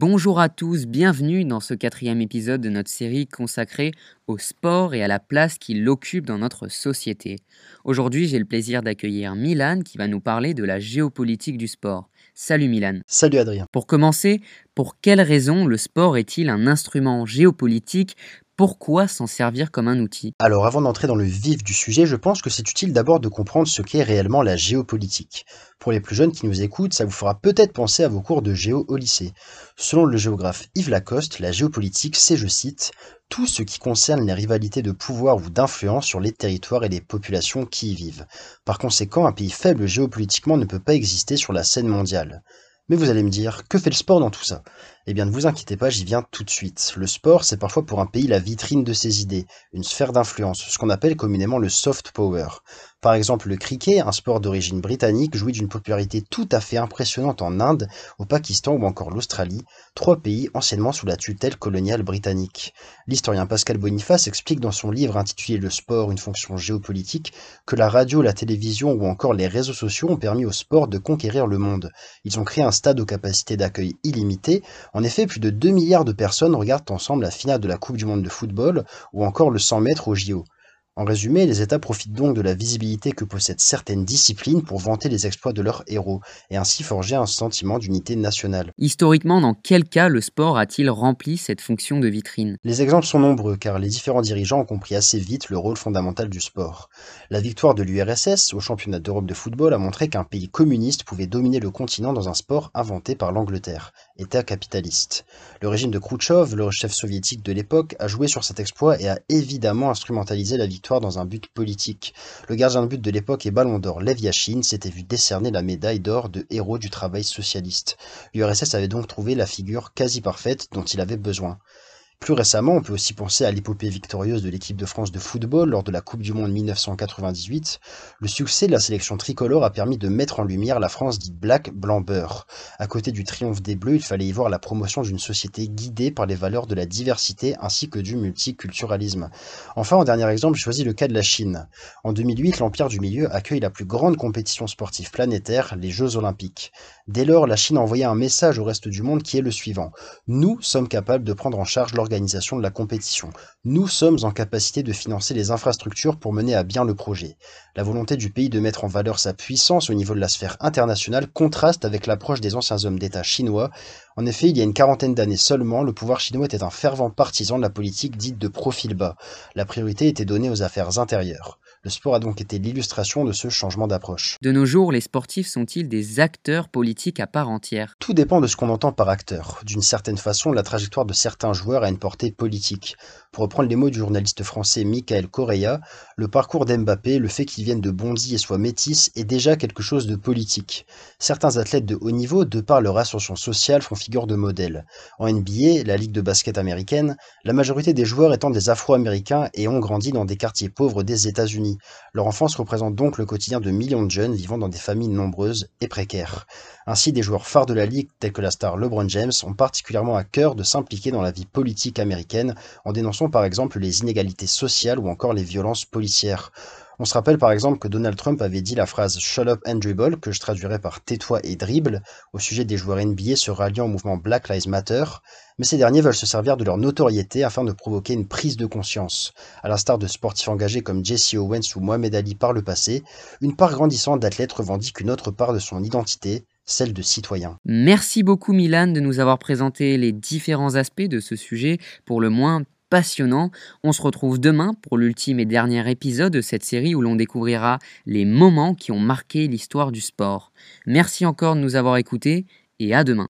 Bonjour à tous, bienvenue dans ce quatrième épisode de notre série consacrée au sport et à la place qu'il occupe dans notre société. Aujourd'hui, j'ai le plaisir d'accueillir Milan qui va nous parler de la géopolitique du sport. Salut Milan. Salut Adrien. Pour commencer, pour quelles raisons le sport est-il un instrument géopolitique pourquoi s'en servir comme un outil? Alors avant d'entrer dans le vif du sujet, je pense que c'est utile d'abord de comprendre ce qu'est réellement la géopolitique. Pour les plus jeunes qui nous écoutent, ça vous fera peut-être penser à vos cours de géo au lycée. Selon le géographe Yves Lacoste, la géopolitique, c'est, je cite, tout ce qui concerne les rivalités de pouvoir ou d'influence sur les territoires et les populations qui y vivent. Par conséquent, un pays faible géopolitiquement ne peut pas exister sur la scène mondiale. Mais vous allez me dire, que fait le sport dans tout ça? Eh bien, ne vous inquiétez pas, j'y viens tout de suite. Le sport, c'est parfois pour un pays la vitrine de ses idées, une sphère d'influence, ce qu'on appelle communément le soft power. Par exemple, le cricket, un sport d'origine britannique, jouit d'une popularité tout à fait impressionnante en Inde, au Pakistan ou encore l'Australie, trois pays anciennement sous la tutelle coloniale britannique. L'historien Pascal Boniface explique dans son livre intitulé Le sport, une fonction géopolitique, que la radio, la télévision ou encore les réseaux sociaux ont permis au sport de conquérir le monde. Ils ont créé un stade aux capacités d'accueil illimitées, en effet, plus de 2 milliards de personnes regardent ensemble la finale de la Coupe du monde de football ou encore le 100 mètres au JO. En résumé, les États profitent donc de la visibilité que possèdent certaines disciplines pour vanter les exploits de leurs héros et ainsi forger un sentiment d'unité nationale. Historiquement, dans quel cas le sport a-t-il rempli cette fonction de vitrine? Les exemples sont nombreux car les différents dirigeants ont compris assez vite le rôle fondamental du sport. La victoire de l'URSS au championnat d'Europe de football a montré qu'un pays communiste pouvait dominer le continent dans un sport inventé par l'Angleterre, État capitaliste. Le régime de Khrouchtchev, le chef soviétique de l'époque, a joué sur cet exploit et a évidemment instrumentalisé la victoire dans un but politique. Le gardien de but de l'époque et ballon d'or Lev Yashin s'était vu décerner la médaille d'or de héros du travail socialiste. L'URSS avait donc trouvé la figure quasi parfaite dont il avait besoin. Plus récemment, on peut aussi penser à l'épopée victorieuse de l'équipe de France de football lors de la Coupe du Monde 1998. Le succès de la sélection tricolore a permis de mettre en lumière la France dite black, blanc, beurre. À côté du triomphe des Bleus, il fallait y voir la promotion d'une société guidée par les valeurs de la diversité ainsi que du multiculturalisme. Enfin, en dernier exemple, je choisis le cas de la Chine. En 2008, l'Empire du Milieu accueille la plus grande compétition sportive planétaire, les Jeux Olympiques. Dès lors, la Chine a envoyé un message au reste du monde qui est le suivant. Nous sommes capables de prendre en charge de la compétition. Nous sommes en capacité de financer les infrastructures pour mener à bien le projet. La volonté du pays de mettre en valeur sa puissance au niveau de la sphère internationale contraste avec l'approche des anciens hommes d'État chinois. En effet, il y a une quarantaine d'années seulement, le pouvoir chinois était un fervent partisan de la politique dite de profil bas. La priorité était donnée aux affaires intérieures. Le sport a donc été l'illustration de ce changement d'approche. De nos jours, les sportifs sont-ils des acteurs politiques à part entière? Tout dépend de ce qu'on entend par acteur. D'une certaine façon, la trajectoire de certains joueurs a une portée politique. Pour reprendre les mots du journaliste français Michael Correa, le parcours d'Mbappé, le fait qu'il vienne de Bondy et soit métis, est déjà quelque chose de politique. Certains athlètes de haut niveau, de par leur ascension sociale, font figure de modèle. En NBA, la ligue de basket américaine, la majorité des joueurs étant des Afro-Américains et ont grandi dans des quartiers pauvres des États-Unis. Leur enfance représente donc le quotidien de millions de jeunes vivant dans des familles nombreuses et précaires. Ainsi, des joueurs phares de la Ligue, tels que la star LeBron James, ont particulièrement à cœur de s'impliquer dans la vie politique américaine en dénonçant par exemple les inégalités sociales ou encore les violences policières. On se rappelle par exemple que Donald Trump avait dit la phrase Shut up and dribble, que je traduirais par tais-toi et dribble, au sujet des joueurs NBA se ralliant au mouvement Black Lives Matter, mais ces derniers veulent se servir de leur notoriété afin de provoquer une prise de conscience. À l'instar de sportifs engagés comme Jesse Owens ou Mohamed Ali par le passé, une part grandissante d'athlètes revendique une autre part de son identité, celle de citoyen. Merci beaucoup Milan de nous avoir présenté les différents aspects de ce sujet, pour le moins passionnant. On se retrouve demain pour l'ultime et dernier épisode de cette série où l'on découvrira les moments qui ont marqué l'histoire du sport. Merci encore de nous avoir écoutés et à demain.